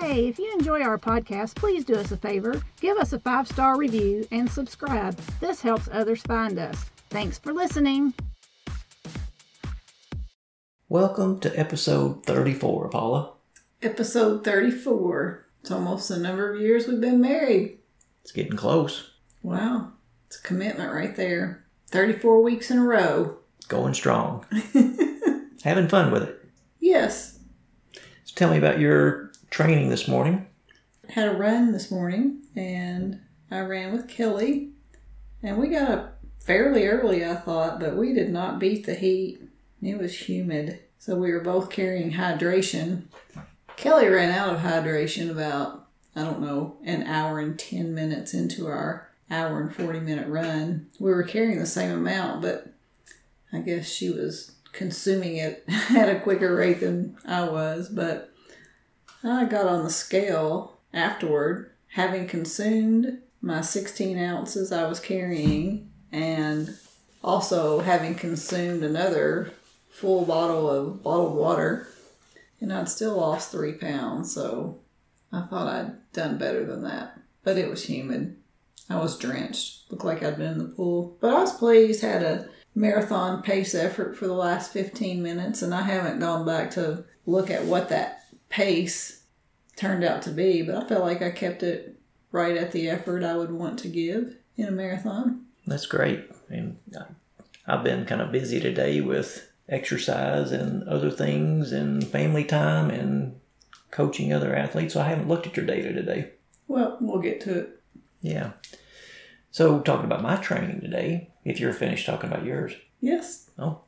Hey, if you enjoy our podcast, please do us a favor. Give us a five star review and subscribe. This helps others find us. Thanks for listening. Welcome to episode 34, Paula. Episode 34. It's almost the number of years we've been married. It's getting close. Wow. It's a commitment right there. 34 weeks in a row. Going strong. Having fun with it. Yes. So tell me about your training this morning. Had a run this morning and I ran with Kelly. And we got up fairly early, I thought, but we did not beat the heat. It was humid. So we were both carrying hydration. Kelly ran out of hydration about, I don't know, an hour and 10 minutes into our hour and 40 minute run. We were carrying the same amount, but I guess she was consuming it at a quicker rate than I was. But I got on the scale afterward, having consumed my 16 ounces I was carrying, and also having consumed another full bottle of bottled water, and I'd still lost three pounds. So I thought I'd done better than that. But it was humid. I was drenched. Looked like I'd been in the pool. But I was pleased. Had a marathon pace effort for the last 15 minutes, and I haven't gone back to look at what that pace turned out to be, but I felt like I kept it right at the effort I would want to give in a marathon. That's great. And I've been kind of busy today with exercise and other things and family time and coaching other athletes, so I haven't looked at your data today. Well, we'll get to it. Yeah. So, talking about my training today, if you're finished talking about yours. Yes. Oh.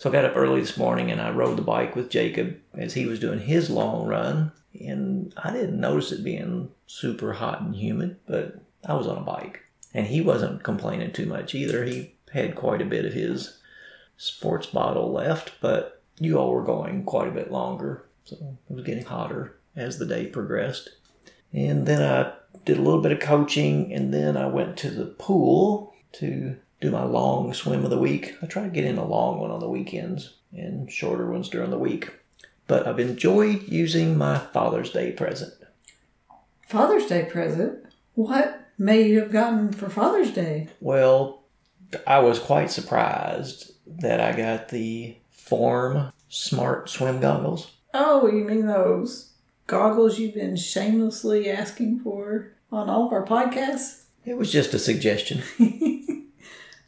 So, I got up early this morning and I rode the bike with Jacob as he was doing his long run. And I didn't notice it being super hot and humid, but I was on a bike. And he wasn't complaining too much either. He had quite a bit of his sports bottle left, but you all were going quite a bit longer. So, it was getting hotter as the day progressed. And then I did a little bit of coaching, and then I went to the pool to do my long swim of the week. I try to get in a long one on the weekends and shorter ones during the week. But I've enjoyed using my Father's Day present. Father's Day present? What may you have gotten for Father's Day? Well, I was quite surprised that I got the Form Smart Swim Goggles. Oh, you mean those goggles you've been shamelessly asking for on all of our podcasts? It was just a suggestion.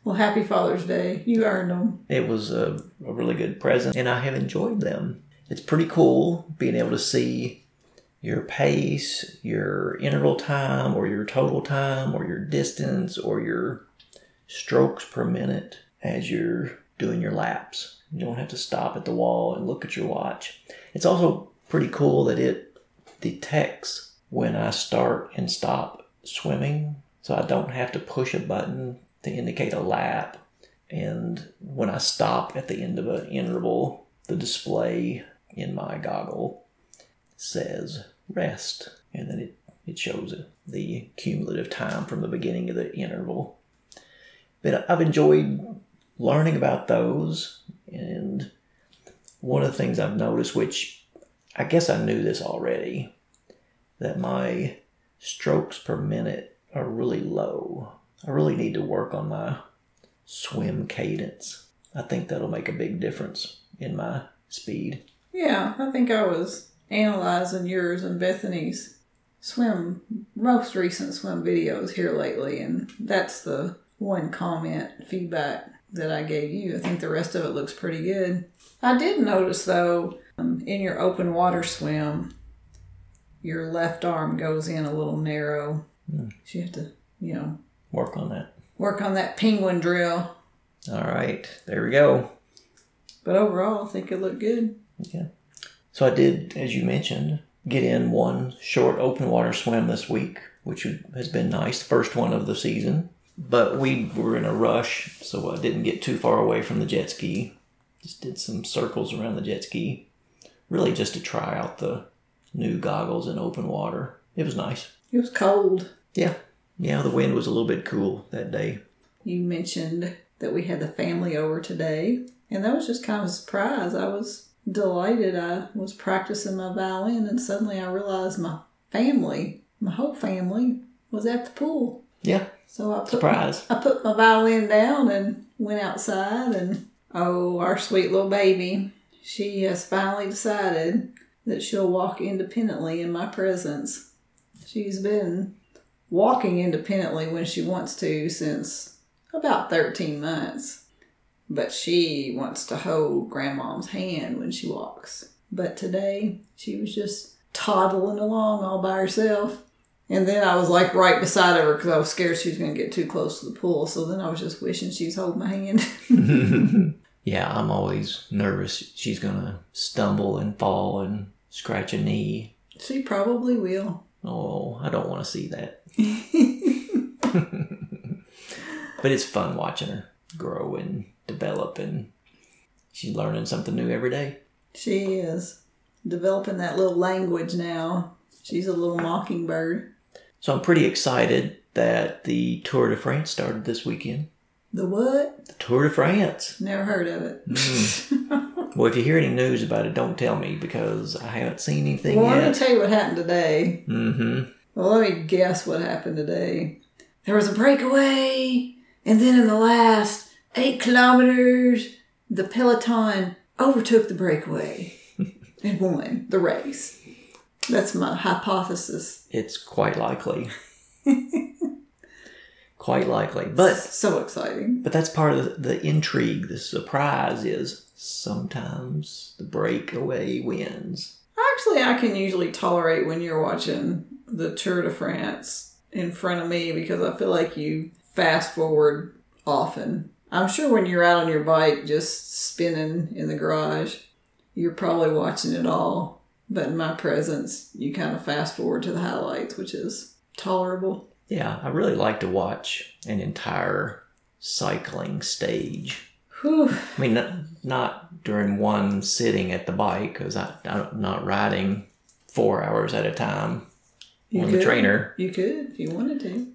well, happy Father's Day. You earned them. It was a, a really good present, and I have enjoyed them. It's pretty cool being able to see your pace, your interval time, or your total time, or your distance, or your strokes per minute as you're doing your laps. You don't have to stop at the wall and look at your watch. It's also pretty cool that it detects when I start and stop swimming, so I don't have to push a button to indicate a lap. And when I stop at the end of an interval, the display in my goggle says rest, and then it, it shows the cumulative time from the beginning of the interval. But I've enjoyed learning about those, and one of the things I've noticed, which I guess I knew this already, that my strokes per minute are really low. I really need to work on my swim cadence. I think that'll make a big difference in my speed. Yeah, I think I was analyzing yours and Bethany's swim, most recent swim videos here lately, and that's the one comment feedback that I gave you. I think the rest of it looks pretty good. I did notice though, um, in your open water swim, your left arm goes in a little narrow. Mm. So you have to, you know, Work on that. work on that penguin drill. All right, there we go. But overall, I think it looked good. Yeah. So I did, as you mentioned, get in one short open water swim this week. which has been nice. First one of the season. But we were in a rush, so I didn't get too far away from the jet ski. Just did some circles around the jet ski, really just to try out the new goggles in open water. It was nice. It was cold. Yeah, yeah, the wind was a little bit cool that day. You mentioned that we had the family over today, and that was just kind of a surprise. I was delighted. I was practicing my violin, and suddenly I realized my family, my whole family, was at the pool. Yeah, So I put surprise. I put my violin down and went outside, and oh, our sweet little baby, she has finally decided that she'll walk independently in my presence. She's been walking independently when she wants to since about 13 months, but she wants to hold grandmom's hand when she walks. But today, she was just toddling along all by herself. And then I was like right beside her because I was scared she was going to get too close to the pool. So then I was just wishing she was holding my hand. yeah, I'm always nervous she's gonna stumble and fall and scratch a knee. she probably will. Oh, I don't want to see that. But it's fun watching her grow and develop, and she's learning something new every day. She is developing that little language now. She's a little mockingbird. So I'm pretty excited that the Tour de France started this weekend. The what? The Tour de France. Never heard of it. Well, if you hear any news about it, don't tell me because I haven't seen anything yet. Well, let me yet. tell you what happened today. mm-hmm. Well, let me guess what happened today. There was a breakaway, and then in the last eight kilometers, the peloton overtook the breakaway and won the race. That's my hypothesis. It's quite likely. quite likely. But so exciting. but that's part of the, the intrigue. The surprise is sometimes the breakaway wins. Actually, I can usually tolerate when you're watching the Tour de France in front of me because I feel like you fast forward often. I'm sure when you're out on your bike just spinning in the garage, you're probably watching it all. But in my presence, you kind of fast forward to the highlights, which is tolerable. Yeah, I really like to watch an entire cycling stage. Whew. I mean, not, not during one sitting at the bike because I'm not riding four hours at a time You on the could. trainer. You could if you wanted to.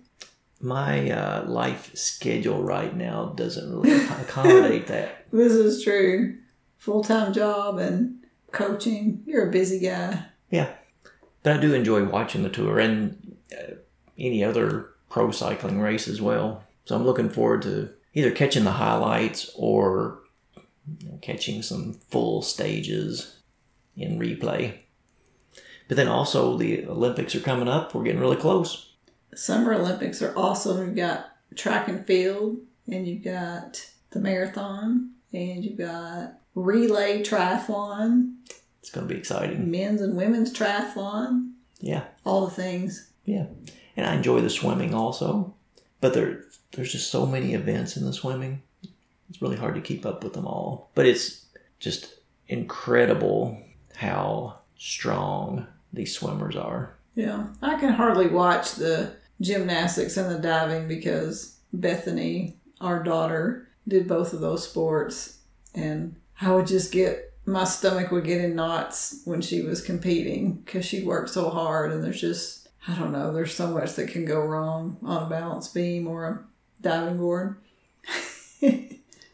My uh, life schedule right now doesn't really accommodate that. This is true. Full time job and coaching. You're a busy guy. Yeah, but I do enjoy watching the tour and uh, any other pro cycling race as well. So I'm looking forward to either catching the highlights or you know, catching some full stages in replay. But then also the Olympics are coming up. We're getting really close. Summer Olympics are awesome. You've got track and field, and you've got the marathon, and you've got relay triathlon, It's going to be exciting. men's and women's triathlon, Yeah, all the things. yeah. And I enjoy the swimming also. But there, there's just so many events in the swimming. It's really hard to keep up with them all. But it's just incredible how strong these swimmers are. Yeah, I can hardly watch the gymnastics and the diving because Bethany, our daughter, did both of those sports, and I would just get my stomach would get in knots when she was competing because she worked so hard, and there's just I don't know, there's so much that can go wrong on a balance beam or a diving board.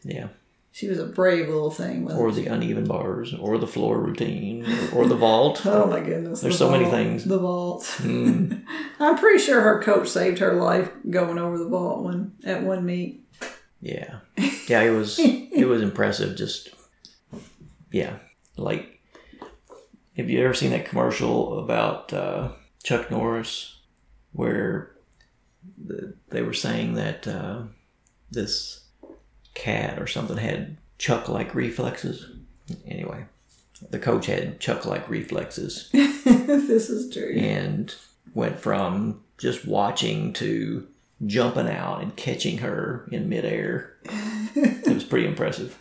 Yeah. She was a brave little thing. Or the uneven bars, or the floor routine, or, or the vault. Oh my goodness. There's the so many things. The vault. Mm, I'm pretty sure her coach saved her life going over the vault one at one meet. yeah. Yeah, it was it was impressive just yeah. Like have you ever seen that commercial about uh, Chuck Norris where the, they were saying that uh, this cat or something had Chuck like reflexes? Anyway, the coach had Chuck like reflexes this is true. and went from just watching to jumping out and catching her in midair. it was pretty impressive,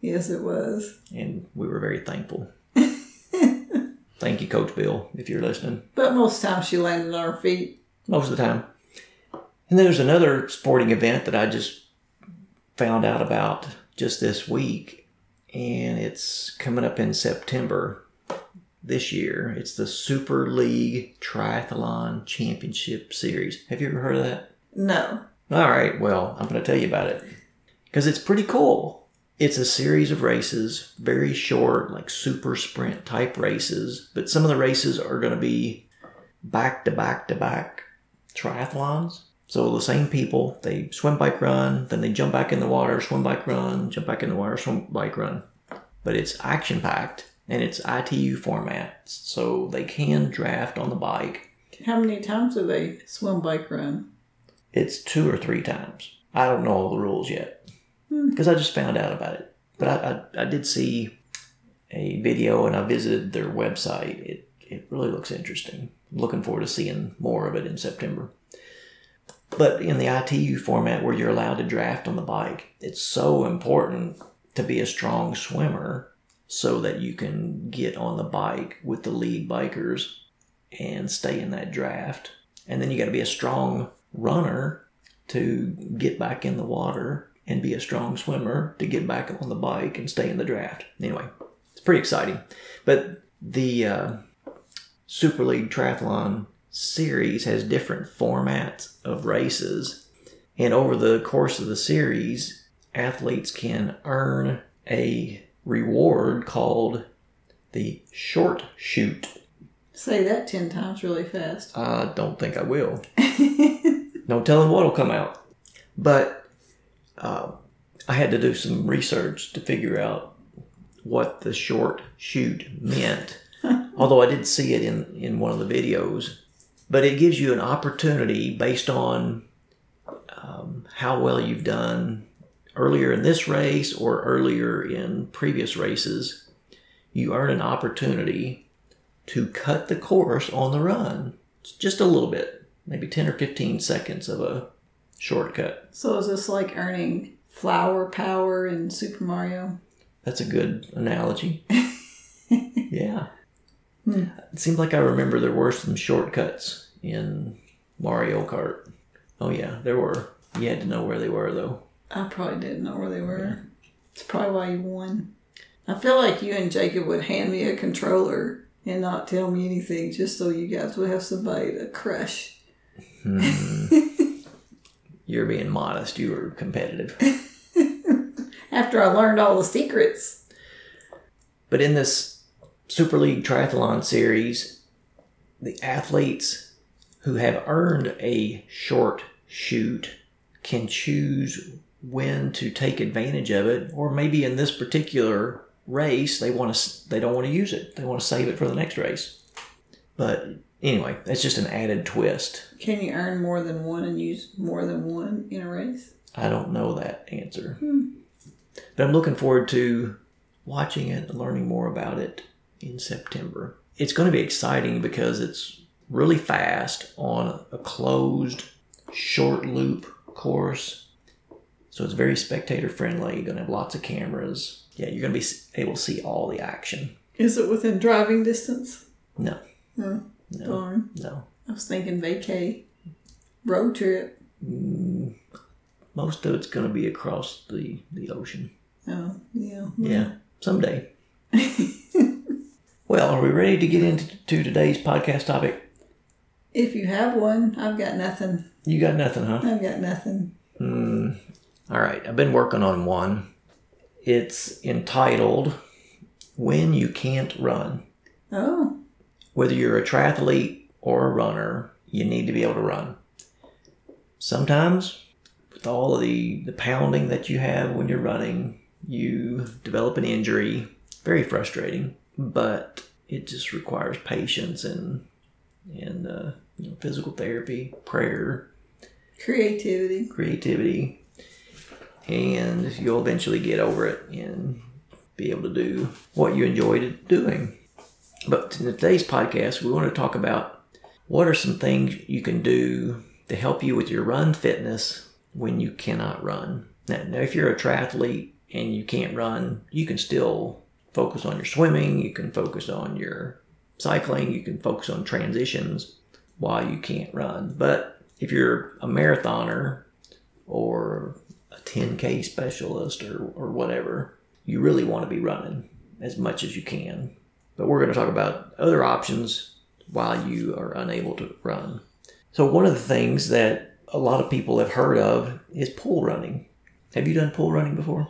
Yes, it was. and we were very thankful. Thank you, Coach Bill, if you're listening. But most times she landed on her feet most of the time. And there's another sporting event that I just found out about just this week, and it's coming up in September this year. It's the Super League Triathlon Championship Series. Have you ever heard of that? No. All right, well, I'm going to tell you about it because it's pretty cool. It's a series of races, very short, like super sprint type races, but some of the races are going to be back to back to back triathlons. So the same people, they swim, bike, run, then they jump back in the water, swim, bike, run, jump back in the water, swim, bike, run. But it's action packed and it's ITU format, so they can draft on the bike. How many times do they swim, bike, run? It's two or three times. I don't know all the rules yet hmm. because I just found out about it. But I, I, I did see a video and I visited their website. It it really looks interesting. I'm looking forward to seeing more of it in September. But in the ITU format where you're allowed to draft on the bike, it's so important to be a strong swimmer so that you can get on the bike with the lead bikers and stay in that draft. And then you got to be a strong runner to get back in the water and be a strong swimmer to get back on the bike and stay in the draft. Anyway, it's pretty exciting. But the uh, Super League Triathlon series has different formats of races. And over the course of the series, athletes can earn a reward called the short shoot. Say that 10 times really fast. I don't think I will. no telling what'll come out. But uh, I had to do some research to figure out what the short shoot meant. Although I did see it in, in one of the videos. But it gives you an opportunity based on um, how well you've done earlier in this race or earlier in previous races. You earn an opportunity to cut the course on the run. It's just a little bit, maybe 10 or 15 seconds of a shortcut. So is this like earning flower power in Super Mario? That's a good analogy. yeah. Hmm. It seems like I remember there were some shortcuts in Mario Kart. Oh, yeah, there were. You had to know where they were, though. I probably didn't know where they were. It's probably why you won. I feel like you and Jacob would hand me a controller and not tell me anything just so you guys would have somebody to crush. Hmm. You're being modest. You were competitive. After I learned all the secrets. But in this Super League Triathlon series, the athletes who have earned a short shoot can choose when to take advantage of it, or maybe in this particular race they want to they don't want to use it. They want to save it for the next race. But anyway, that's just an added twist. Can you earn more than one and use more than one in a race? I don't know that answer. Hmm. But I'm looking forward to watching it and learning more about it in September. It's going to be exciting because it's really fast on a closed, short loop course. So it's very spectator friendly. You're going to have lots of cameras. Yeah, you're going to be able to see all the action. Is it within driving distance? No, Oh, no, darn. no. I was thinking vacay. Road trip. Mm, most of it's going to be across the, the ocean. Oh, yeah. Yeah, someday. well, are we ready to get into to today's podcast topic? If you have one, I've got nothing. You got nothing, huh? I've got nothing. Hmm. All right, I've been working on one. It's entitled When You Can't Run. Oh, Whether you're a triathlete or a runner, you need to be able to run. Sometimes, with all of the, the pounding that you have when you're running, you develop an injury. Very frustrating, but it just requires patience and and uh, you know, physical therapy, prayer, creativity. creativity, and you'll eventually get over it and be able to do what you enjoyed doing. But in today's podcast, we want to talk about what are some things you can do to help you with your run fitness when you cannot run. Now, now if you're a triathlete and you can't run, you can still focus on your swimming, you can focus on your cycling, you can focus on transitions. while you can't run. But if you're a marathoner or a 10K specialist or, or whatever, you really want to be running as much as you can. But we're going to talk about other options while you are unable to run. So, one of the things that a lot of people have heard of is pool running. Have you done pool running before?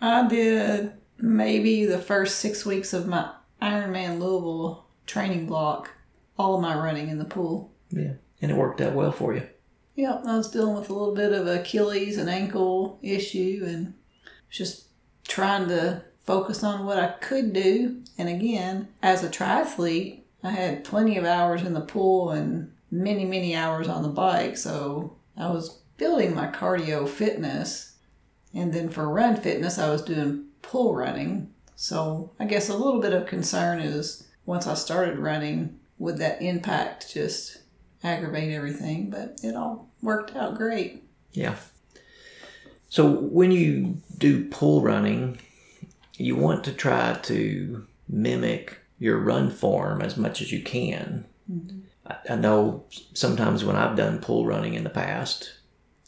I did maybe the first six weeks of my Ironman Louisville training block, all of my running in the pool. Yeah. And it worked out well for you. Yep, I was dealing with a little bit of Achilles and ankle issue and just trying to focus on what I could do. And again, as a triathlete, I had plenty of hours in the pool and many, many hours on the bike. So I was building my cardio fitness. And then for run fitness, I was doing pool running. So I guess a little bit of concern is once I started running, would that impact just aggravate everything? But it all worked out great. Yeah. So when you do pool running, you want to try to mimic your run form as much as you can. Mm-hmm. I, I know sometimes when I've done pool running in the past,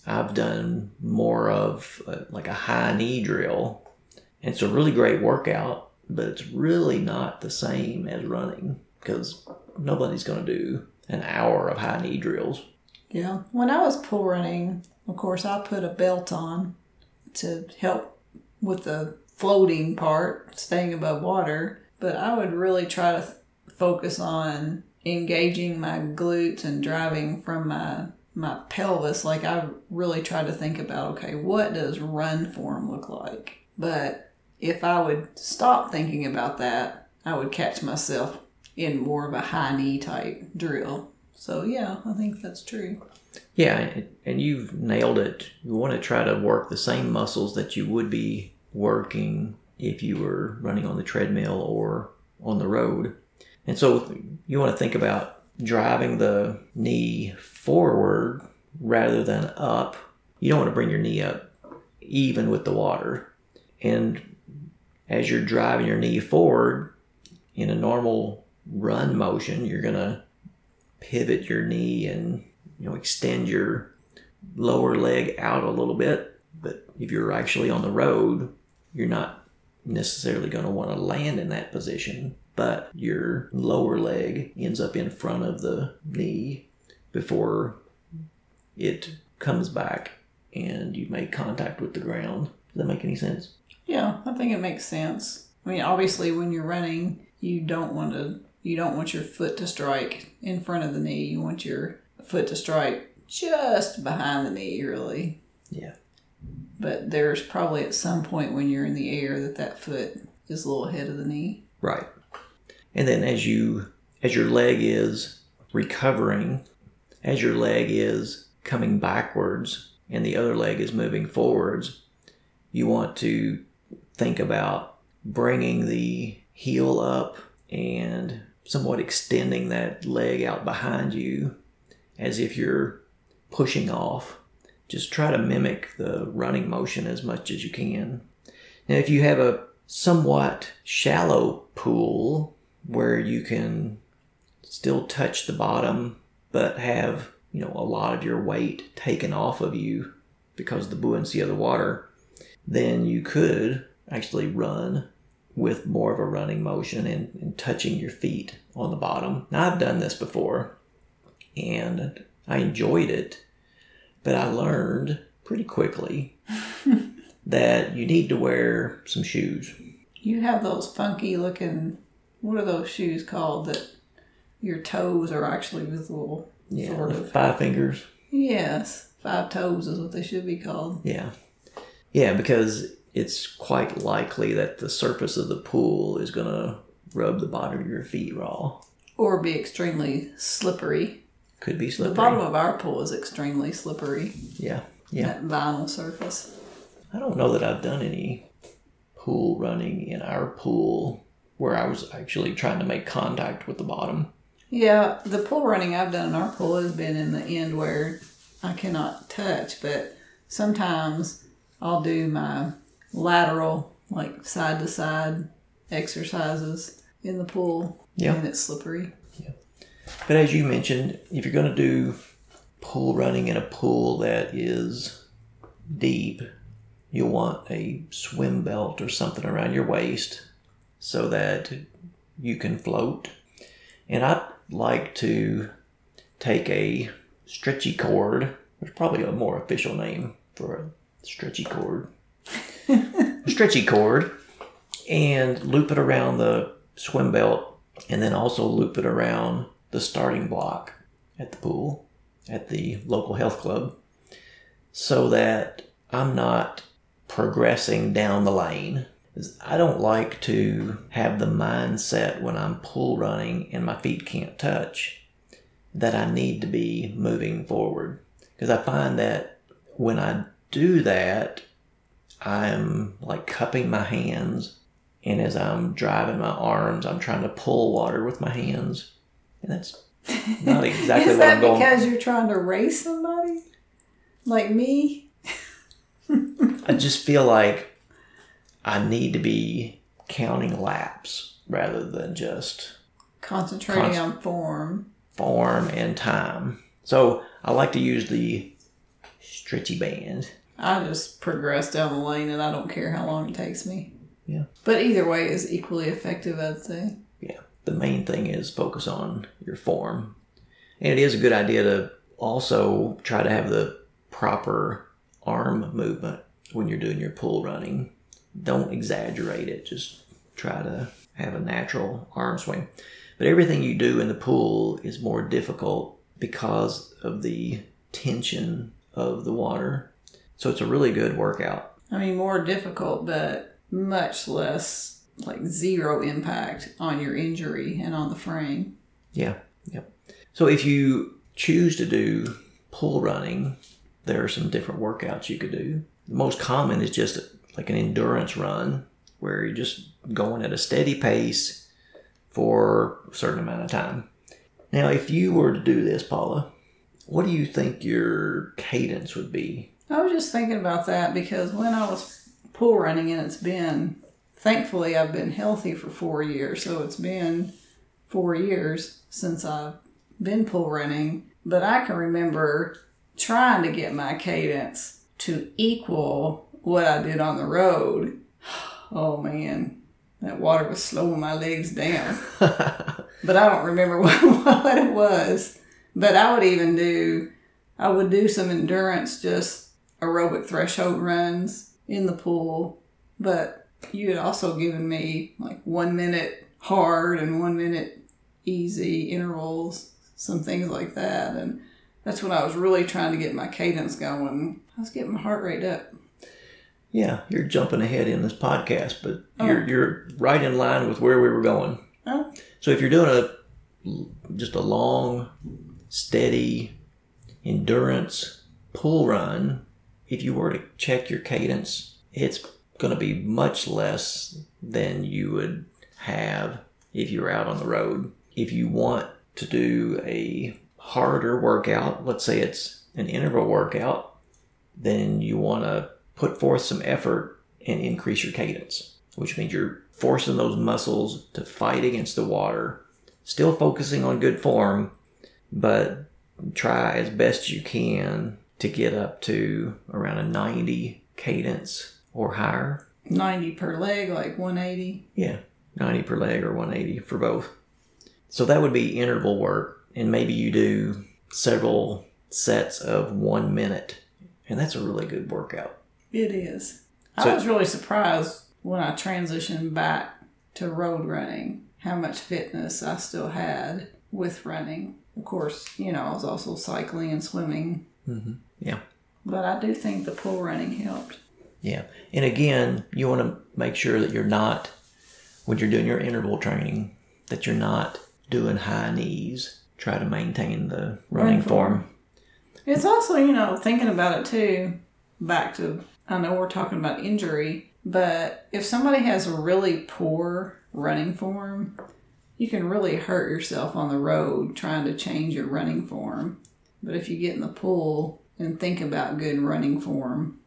I've done more of a, like a high knee drill. It's a really great workout, but it's really not the same as running because nobody's going to do an hour of high knee drills. Yeah. When I was pool running, of course, I put a belt on to help with the floating part, staying above water. But I would really try to focus on engaging my glutes and driving from my my pelvis. Like I really try to think about, okay, what does run form look like? But if I would stop thinking about that, I would catch myself in more of a high knee type drill. So yeah, I think that's true. Yeah, and you've nailed it. You want to try to work the same muscles that you would be working if you were running on the treadmill or on the road. And so you want to think about driving the knee forward rather than up. You don't want to bring your knee up even with the water. And as you're driving your knee forward in a normal run motion, you're going to pivot your knee and you know extend your lower leg out a little bit. But if you're actually on the road, you're not necessarily going to want to land in that position, but your lower leg ends up in front of the knee before it comes back and you make contact with the ground. Does that make any sense? Yeah, I think it makes sense. I mean, obviously, when you're running, you don't want to you don't want your foot to strike in front of the knee. You want your foot to strike just behind the knee, really. Yeah. But there's probably at some point when you're in the air that that foot is a little ahead of the knee. Right. And then as you as your leg is recovering, as your leg is coming backwards and the other leg is moving forwards, you want to think about bringing the heel up and somewhat extending that leg out behind you as if you're pushing off. Just try to mimic the running motion as much as you can. Now, if you have a somewhat shallow pool where you can still touch the bottom but have, you know, a lot of your weight taken off of you because of the buoyancy of the water, then you could actually run with more of a running motion and, and touching your feet on the bottom. Now, I've done this before and I enjoyed it, but I learned pretty quickly that you need to wear some shoes. You have those funky looking, what are those shoes called that your toes are actually visible? Yeah, sort of. five fingers. Yes, five toes is what they should be called. Yeah. Yeah, because it's quite likely that the surface of the pool is going to rub the bottom of your feet raw. Or be extremely slippery. Could be slippery. The bottom of our pool is extremely slippery. Yeah, yeah. That vinyl surface. I don't know that I've done any pool running in our pool where I was actually trying to make contact with the bottom. Yeah, the pool running I've done in our pool has been in the end where I cannot touch, but sometimes I'll do my lateral, like side to side exercises in the pool. Yeah. And it's slippery. Yeah. But as you mentioned, if you're going to do pool running in a pool that is deep, you'll want a swim belt or something around your waist so that you can float. And I like to take a stretchy cord, there's probably a more official name for a stretchy cord. stretchy cord and loop it around the swim belt and then also loop it around the starting block at the pool at the local health club so that I'm not progressing down the lane. I don't like to have the mindset when I'm pool running and my feet can't touch that I need to be moving forward. Because I find that when I do that, I'm like cupping my hands, and as I'm driving my arms, I'm trying to pull water with my hands, and that's not exactly Is what that I'm going. because you're trying to race somebody? Like me? I just feel like I need to be counting laps rather than just Concentrating Const- on form. form and time. So I like to use the stretchy band. I just progress down the lane and I don't care how long it takes me. Yeah. But either way is equally effective, I'd say. Yeah. The main thing is focus on your form. And it is a good idea to also try to have the proper arm movement when you're doing your pool running. Don't exaggerate it. Just try to have a natural arm swing. But everything you do in the pool is more difficult because of the tension of the water. So it's a really good workout. I mean, more difficult, but much less, like zero impact on your injury and on the frame. Yeah, yep. So if you choose to do pool running, there are some different workouts you could do. The most common is just like an endurance run where you're just going at a steady pace for a certain amount of time. Now, if you were to do this, Paula, what do you think your cadence would be? I was just thinking about that because when I was pool running, and it's been, thankfully, I've been healthy for four years. So it's been four years since I've been pool running. But I can remember trying to get my cadence to equal what I did on the road. Oh man, that water was slowing my legs down. but I don't remember what, what it was. But I would even do, I would do some endurance, just aerobic threshold runs in the pool. But you had also given me like one minute hard and one minute easy intervals, some things like that. And that's when I was really trying to get my cadence going. I was getting my heart rate up. Yeah, you're jumping ahead in this podcast, but Oh. you're you're right in line with where we were going. Oh. So if you're doing a just a long, steady endurance pool run, if you were to check your cadence, it's going to be much less than you would have if you were out on the road. If you want to do a harder workout, let's say it's an interval workout, then you want to put forth some effort and increase your cadence, which means you're forcing those muscles to fight against the water, still focusing on good form, but try as best you can to get up to around a 90 cadence or higher. 90 per leg, like 180. Yeah, 90 per leg or 180 for both. So that would be interval work, and maybe you do several sets of one minute, and that's a really good workout. It is. So- I was really surprised when I transitioned back to road running how much fitness I still had with running. Of course, you know, I was also cycling and swimming, mm-hmm. Yeah. but I do think the pool running helped. Yeah. And again, you want to make sure that you're not, when you're doing your interval training, that you're not doing high knees. Try to maintain the running Running form. form. It's also, you know, thinking about it too, back to, I know we're talking about injury, but if somebody has a really poor running form, you can really hurt yourself on the road trying to change your running form. But if you get in the pool and think about good running form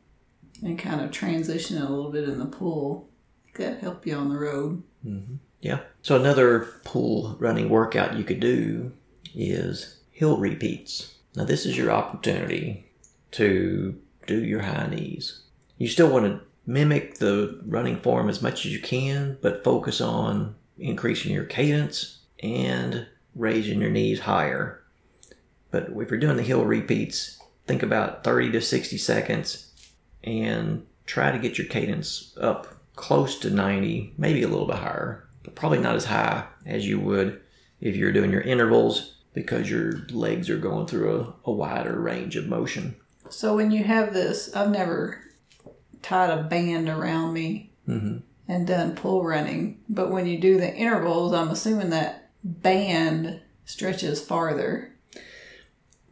and kind of transition a little bit in the pool, that help you on the road. Mm-hmm. Yeah. So another pool running workout you could do is hill repeats. Now, this is your opportunity to do your high knees. You still want to mimic the running form as much as you can, but focus on increasing your cadence and raising your knees higher. But if you're doing the hill repeats, think about 30 to 60 seconds and try to get your cadence up close to 90, maybe a little bit higher, but probably not as high as you would if you're doing your intervals because your legs are going through a, a wider range of motion. So when you have this, I've never tied a band around me hmm and done pool running, but when you do the intervals, I'm assuming that band stretches farther.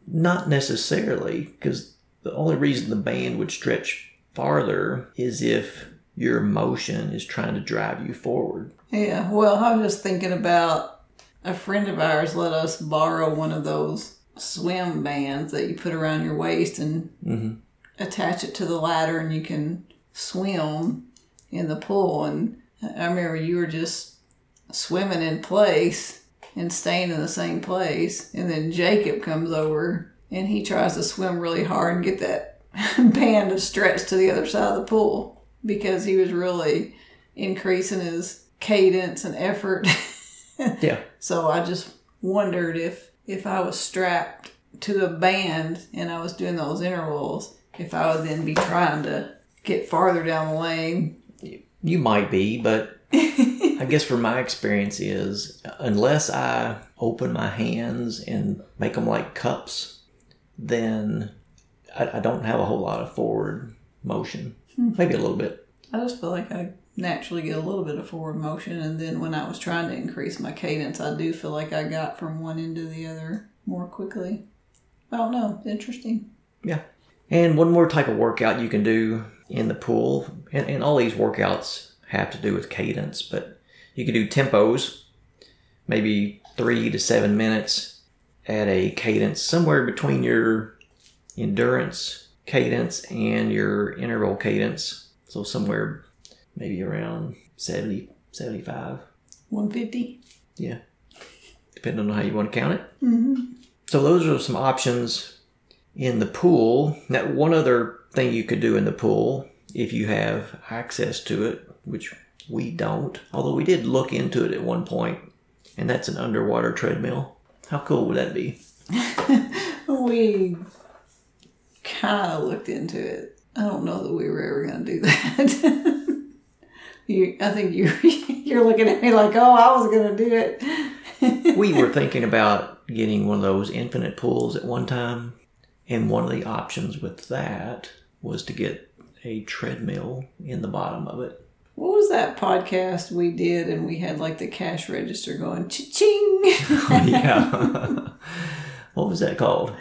Not necessarily, because the only reason the band would stretch farther is if your motion is trying to drive you forward. Yeah, well, I was just thinking about a friend of ours let us borrow one of those swim bands that you put around your waist and hmm attach it to the ladder and you can swim in the pool. And I remember you were just swimming in place and staying in the same place. And then Jacob comes over and he tries to swim really hard and get that band to stretch to the other side of the pool because he was really increasing his cadence and effort. Yeah. So I just wondered if if I was strapped to a band and I was doing those intervals, if I would then be trying to get farther down the lane. You might be, but I guess from my experience is unless I open my hands and make them like cups, then I, I don't have a whole lot of forward motion. Hmm. Maybe a little bit. I just feel like I naturally get a little bit of forward motion, and then when I was trying to increase my cadence, I do feel like I got from one end to the other more quickly. I don't know. Interesting. Yeah. And one more type of workout you can do in the pool, and, and all these workouts have to do with cadence, but you could do tempos, maybe three to seven minutes at a cadence somewhere between your endurance cadence and your interval cadence. So somewhere maybe around 70, 75. 150. Yeah. Depending on how you want to count it. Mm-hmm. So those are some options in the pool. Now, one other thing you could do in the pool, if you have access to it, which we don't, although we did look into it at one point, and that's an underwater treadmill. How cool would that be? We kind of looked into it. I don't know that we were ever going to do that. you, I think you you're looking at me like, oh, I was going to do it. We were thinking about getting one of those infinite pools at one time, and one of the options with that was to get a treadmill in the bottom of it. What was that podcast we did and we had like the cash register going cha-ching? yeah. what was that called?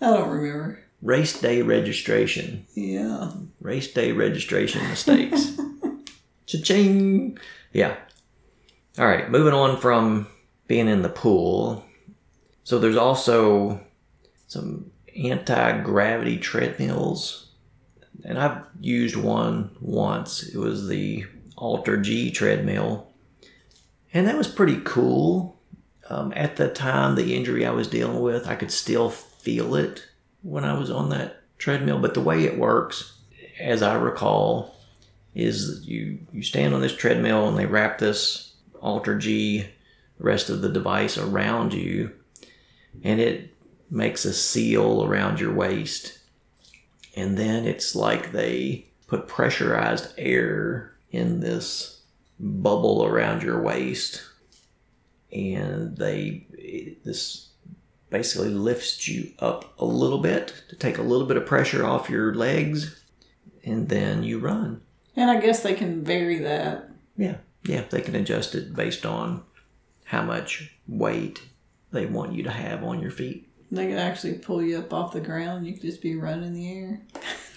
I don't remember. Race day registration. Yeah. Race day registration mistakes. Cha-ching! Yeah. All right, moving on from being in the pool. So there's also some anti-gravity treadmills. And I've used one once. It was the AlterG treadmill. And that was pretty cool. Um, at the time, the injury I was dealing with, I could still feel it when I was on that treadmill. But the way it works, as I recall, is you you stand on this treadmill and they wrap this AlterG, rest of the device around you, and it makes a seal around your waist. And then it's like they put pressurized air in this bubble around your waist, and they this basically lifts you up a little bit to take a little bit of pressure off your legs, and then you run. And I guess they can vary that. Yeah, yeah, they can adjust it based on how much weight they want you to have on your feet. They could actually pull you up off the ground. You could just be running in the air.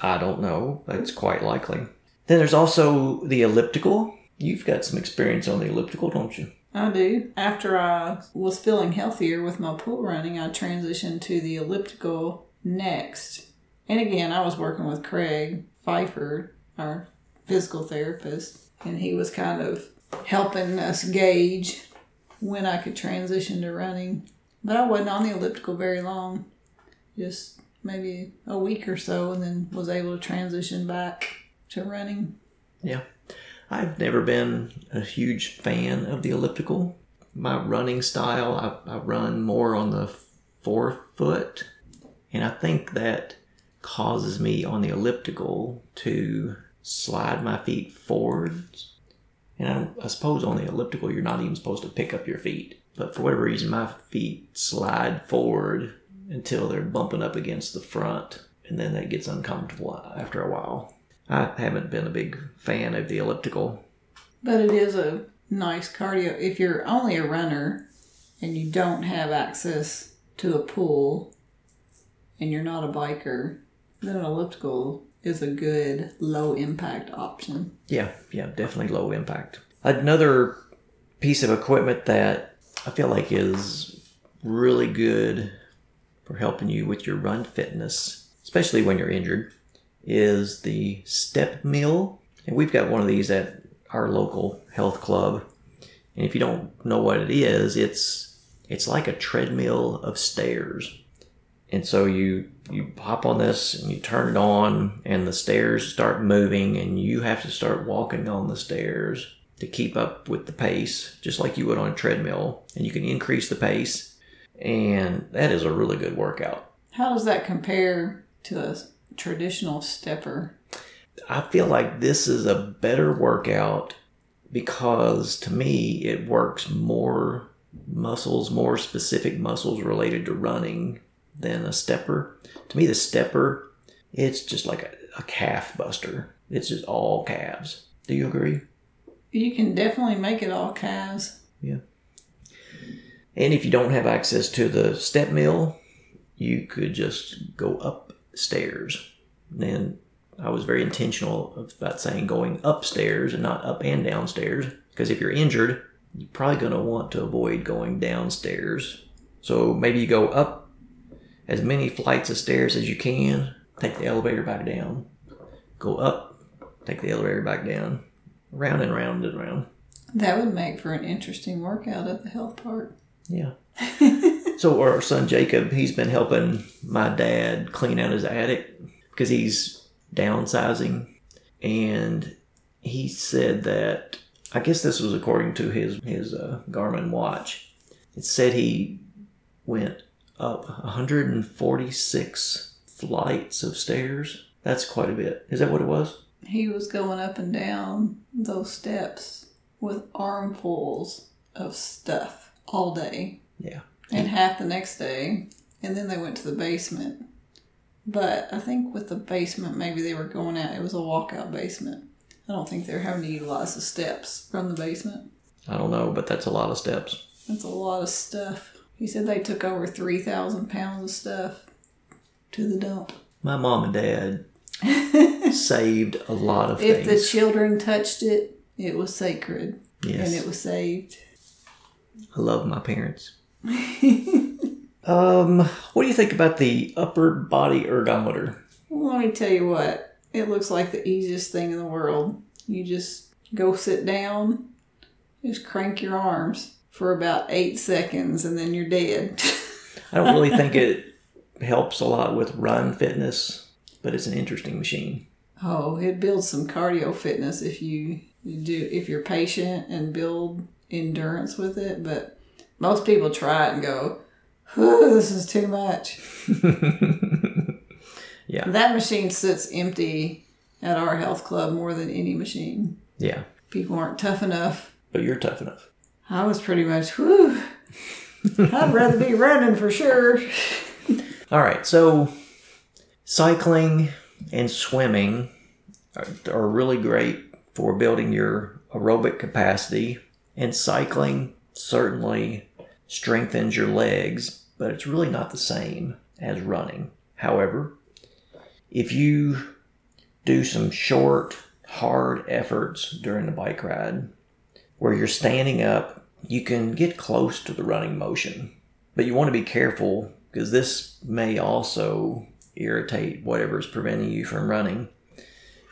I don't know. That's quite likely. Then there's also the elliptical. You've got some experience on the elliptical, don't you? I do. After I was feeling healthier with my pool running, I transitioned to the elliptical next. And again, I was working with Craig Pfeiffer, our physical therapist, and he was kind of helping us gauge when I could transition to running. But I wasn't on the elliptical very long, just maybe a week or so, and then was able to transition back to running. Yeah. I've never been a huge fan of the elliptical. My running style, I, I run more on the forefoot, and I think that causes me on the elliptical to slide my feet forwards. And I, I suppose on the elliptical, you're not even supposed to pick up your feet. But for whatever reason, my feet slide forward until they're bumping up against the front, and then that gets uncomfortable after a while. I haven't been a big fan of the elliptical. But it is a nice cardio. If you're only a runner and you don't have access to a pool and you're not a biker, then an elliptical is a good low impact option. Yeah, yeah, definitely low impact. Another piece of equipment that I feel like is really good for helping you with your run fitness, especially when you're injured, is the step mill. And we've got one of these at our local health club. And if you don't know what it is, it's it's like a treadmill of stairs. And so you you hop on this and you turn it on and the stairs start moving and you have to start walking on the stairs to keep up with the pace just like you would on a treadmill and you can increase the pace and that is a really good workout. How does that compare to a traditional stepper? I feel like this is a better workout because to me it works more muscles, more specific muscles related to running than a stepper. To me, the stepper, it's just like a, a calf buster. It's just all calves. Do you agree? You can definitely make it all calves. Yeah. And if you don't have access to the step mill, you could just go upstairs. And I was very intentional about saying going upstairs and not up and downstairs because if you're injured, you're probably going to want to avoid going downstairs. So maybe you go up as many flights of stairs as you can, take the elevator back down, go up, take the elevator back down, round and round and round. That would make for an interesting workout at the health park. Yeah. so our son Jacob, he's been helping my dad clean out his attic because he's downsizing, and he said that I guess this was according to his his uh, Garmin watch. It said he went up 146 flights of stairs. That's quite a bit. Is that what it was? He was going up and down those steps with armfuls of stuff all day Yeah. and half the next day. And then they went to the basement. But I think with the basement, maybe they were going out, it was a walkout basement. I don't think they're having to utilize the steps from the basement. I don't know, but that's a lot of steps. That's a lot of stuff. He said they took over 3,000 pounds of stuff to the dump. My mom and dad saved a lot of things. If the children touched it, it was sacred yes. and it was saved. I love my parents. um, what do you think about the upper body ergometer? Well, let me tell you what, it looks like the easiest thing in the world. You just go sit down, just crank your arms for about eight seconds, and then you're dead. I don't really think it helps a lot with run fitness, but it's an interesting machine. oh, it builds some cardio fitness if you, you do if you're patient and build endurance with it. But most people try it and go, "Whew, "This is too much." Yeah. That machine sits empty at our health club more than any machine. Yeah. People aren't tough enough. But you're tough enough. I was pretty much, whew. I'd rather be running for sure. All right. So cycling and swimming are, are really great for building your aerobic capacity, and cycling certainly strengthens your legs, but it's really not the same as running. However, if you do some short, hard efforts during the bike ride where you're standing up, you can get close to the running motion. But you want to be careful because this may also irritate whatever is preventing you from running.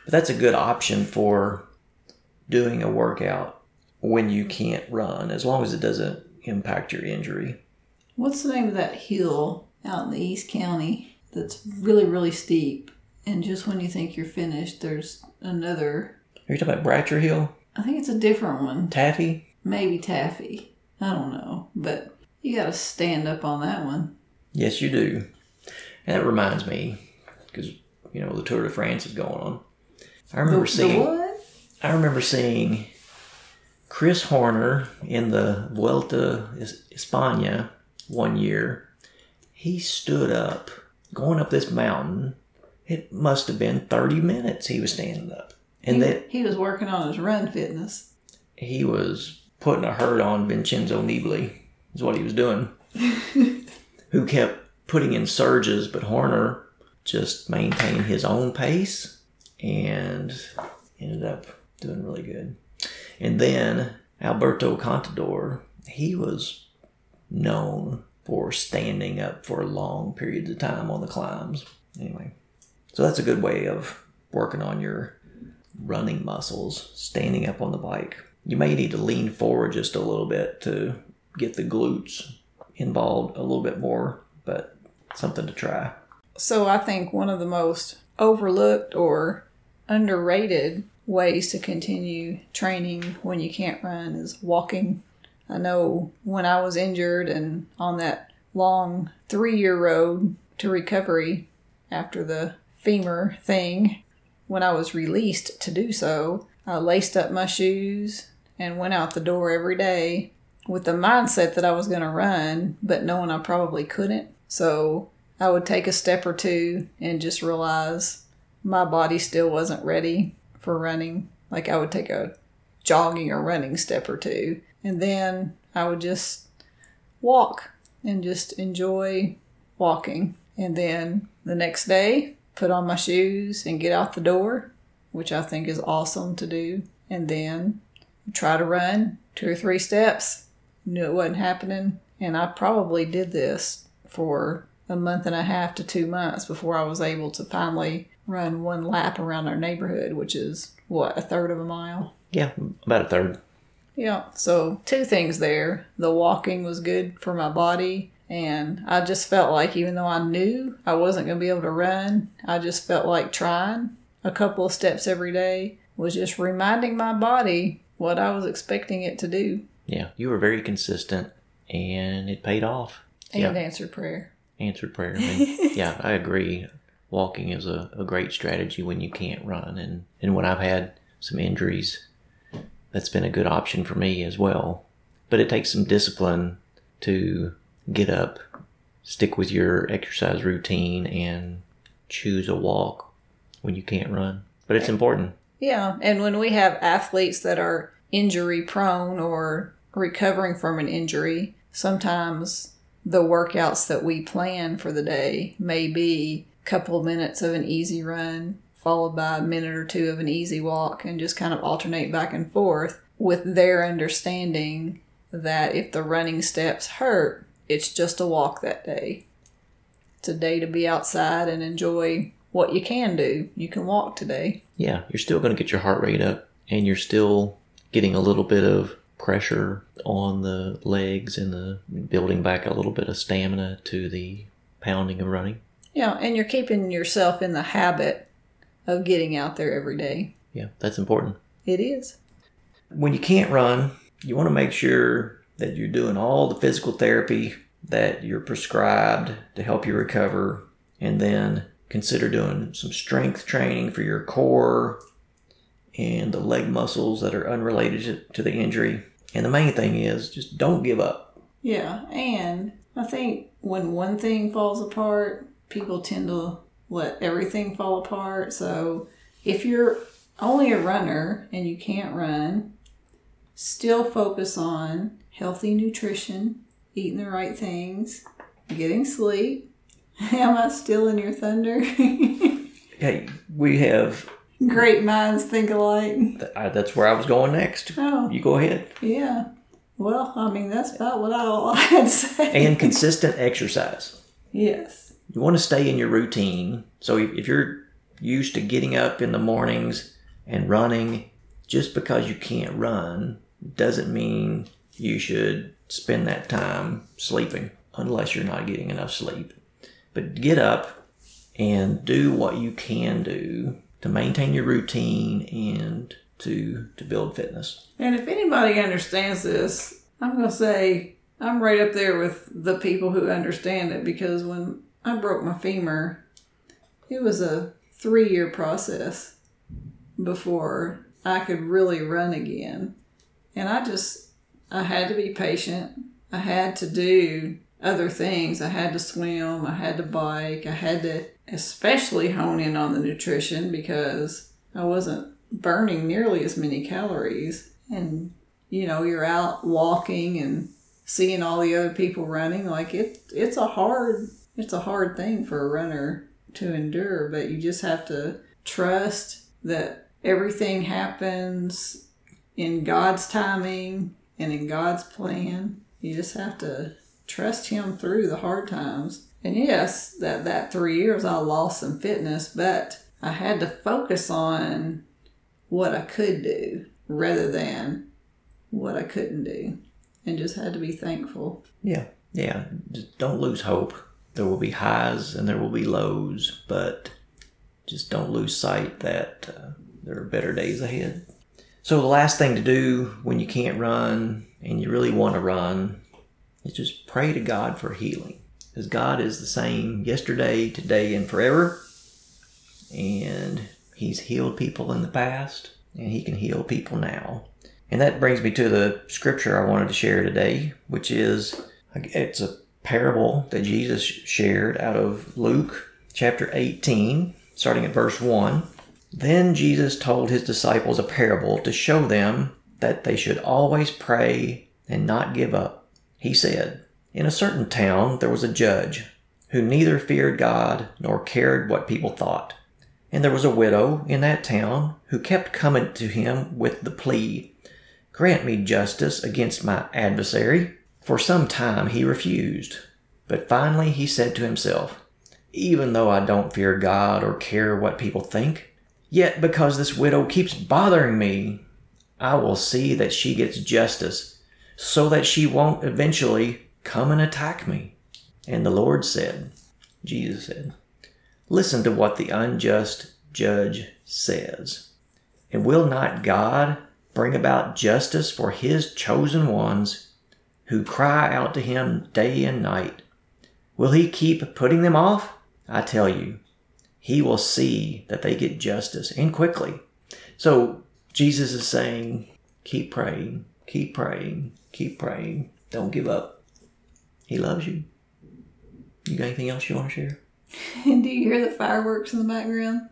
But that's a good option for doing a workout when you can't run, as long as it doesn't impact your injury. What's the name of that hill out in the East County that's really, really steep? And just when you think you're finished, there's another. Are you talking about Bratcher Hill? I think it's a different one. Taffy? Maybe Taffy. I don't know. But you got to stand up on that one. Yes, you do. And that reminds me, because, you know, the Tour de France is going on. I remember The, seeing. the what? I remember seeing Chris Horner in the Vuelta España one year. He stood up going up this mountain. It must have been 30 minutes he was standing up. And he, then he was working on his run fitness. he was putting a hurt on Vincenzo Nibali, is what he was doing, who kept putting in surges, but Horner just maintained his own pace and ended up doing really good. And then Alberto Contador, he was known for standing up for long periods of time on the climbs. Anyway, so that's a good way of working on your running muscles, standing up on the bike. You may need to lean forward just a little bit to get the glutes involved a little bit more, but something to try. So I think one of the most overlooked or underrated ways to continue training when you can't run is walking. I know when I was injured and on that long three year road to recovery after the femur thing, when I was released to do so, I laced up my shoes and went out the door every day with the mindset that I was going to run, but knowing I probably couldn't. So I would take a step or two and just realize my body still wasn't ready for running. Like I would take a jogging or running step or two, and then I would just walk and just enjoy walking. And then the next day, put on my shoes and get out the door, which I think is awesome to do. And then try to run two or three steps. Knew it wasn't happening. And I probably did this for a month and a half to two months before I was able to finally run one lap around our neighborhood, which is what, a third of a mile? Yeah, about a third. Yeah, so two things there. The walking was good for my body, and I just felt like even though I knew I wasn't going to be able to run, I just felt like trying a couple of steps every day was just reminding my body what I was expecting it to do Yeah, you were very consistent and it paid off. and Yeah. answered prayer. Answered prayer. And yeah, I agree. Walking is a, a great strategy when you can't run. And, and when I've had some injuries, that's been a good option for me as well. But it takes some discipline to get up, stick with your exercise routine, and choose a walk when you can't run. But it's important. Yeah, and when we have athletes that are injury prone or recovering from an injury, sometimes the workouts that we plan for the day may be a couple of minutes of an easy run followed by a minute or two of an easy walk and just kind of alternate back and forth with their understanding that if the running steps hurt, it's just a walk that day. It's a day to be outside and enjoy what you can do. You can walk today. yeah, you're still going to get your heart rate up and you're still getting a little bit of pressure on the legs and the building back a little bit of stamina to the pounding of running. Yeah, and you're keeping yourself in the habit of getting out there every day. Yeah, that's important. It is. When you can't run, you want to make sure that you're doing all the physical therapy that you're prescribed to help you recover and then consider doing some strength training for your core and the leg muscles that are unrelated to- the injury. And the main thing is just don't give up. Yeah, and I think when one thing falls apart, people tend to let everything fall apart. So if you're only a runner and you can't run, still focus on healthy nutrition, eating the right things, getting sleep. Am I still in your thunder? Hey, we have Great minds think alike. th- I- that's where I was going next. Oh, You go ahead. yeah. Well, I mean, that's about what I, all I had to say. And consistent exercise. yes. You want to stay in your routine. So if if you're used to getting up in the mornings and running, just because you can't run doesn't mean you should spend that time sleeping. unless you're not getting enough sleep. But get up and do what you can do to maintain your routine and to to build fitness. And if anybody understands this, I'm going to say I'm right up there with the people who understand it because when I broke my femur, it was a three year process before I could really run again. And I just, I had to be patient. I had to do other things. I had to swim, I had to bike, I had to especially hone in on the nutrition because I wasn't burning nearly as many calories. And, you know, you're out walking and seeing all the other people running. Like it, it's a hard, it's a hard thing for a runner to endure, but you just have to trust that everything happens in God's timing and in God's plan. You just have to trust Him through the hard times. And yes, that, that three years I lost some fitness, but I had to focus on what I could do rather than what I couldn't do. And just had to be thankful. Yeah, yeah. Just don't lose hope. There will be highs and there will be lows, but just don't lose sight that uh, there are better days ahead. So, the last thing to do when you can't run and you really want to run is just pray to God for healing. Because God is the same yesterday, today, and forever. And He's healed people in the past, and He can heal people now. And that brings me to the scripture I wanted to share today, which is it's a parable that Jesus shared out of Luke chapter 18, starting at verse 1. Then Jesus told his disciples a parable to show them that they should always pray and not give up. He said, In a certain town there was a judge who neither feared God nor cared what people thought. And there was a widow in that town who kept coming to him with the plea, Grant me justice against my adversary. For some time he refused, but finally he said to himself, Even though I don't fear God or care what people think, yet because this widow keeps bothering me, I will see that she gets justice, so that she won't eventually come and attack me. And the Lord said, Jesus said, Listen to what the unjust judge says. And will not God bring about justice for his chosen ones who cry out to him day and night. Will he keep putting them off? I tell you, he will see that they get justice and quickly. So Jesus is saying, keep praying, keep praying, keep praying. Don't give up. He loves you. You got anything else you want to share? And do you hear the fireworks in the background?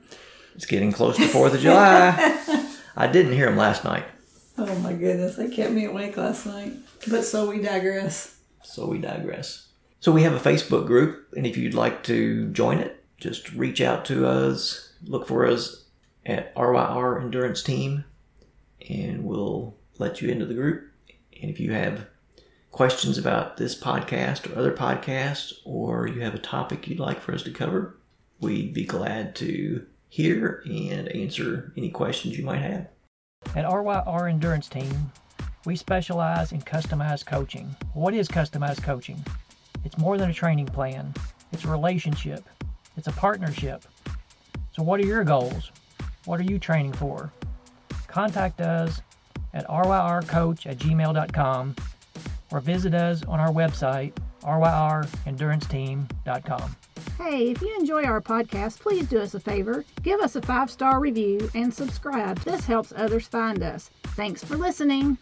It's getting close to 4th of July. I didn't hear them last night. Oh my goodness, they kept me awake last night. But so we digress. So we digress. So we have a Facebook group, and if you'd like to join it, just reach out to us. Look for us at RYR Endurance Team, and we'll let you into the group. And if you have questions about this podcast or other podcasts, or you have a topic you'd like for us to cover, we'd be glad to hear and answer any questions you might have. At RYR Endurance Team, we specialize in customized coaching. What is customized coaching? It's more than a training plan, it's a relationship, it's a partnership. So, what are your goals? What are you training for? Contact us at ryrcoach at gmail.com or visit us on our website, ryrenduranceteam.com. Hey, if you enjoy our podcast, please do us a favor. Give us a five star review and subscribe. This helps others find us. Thanks for listening.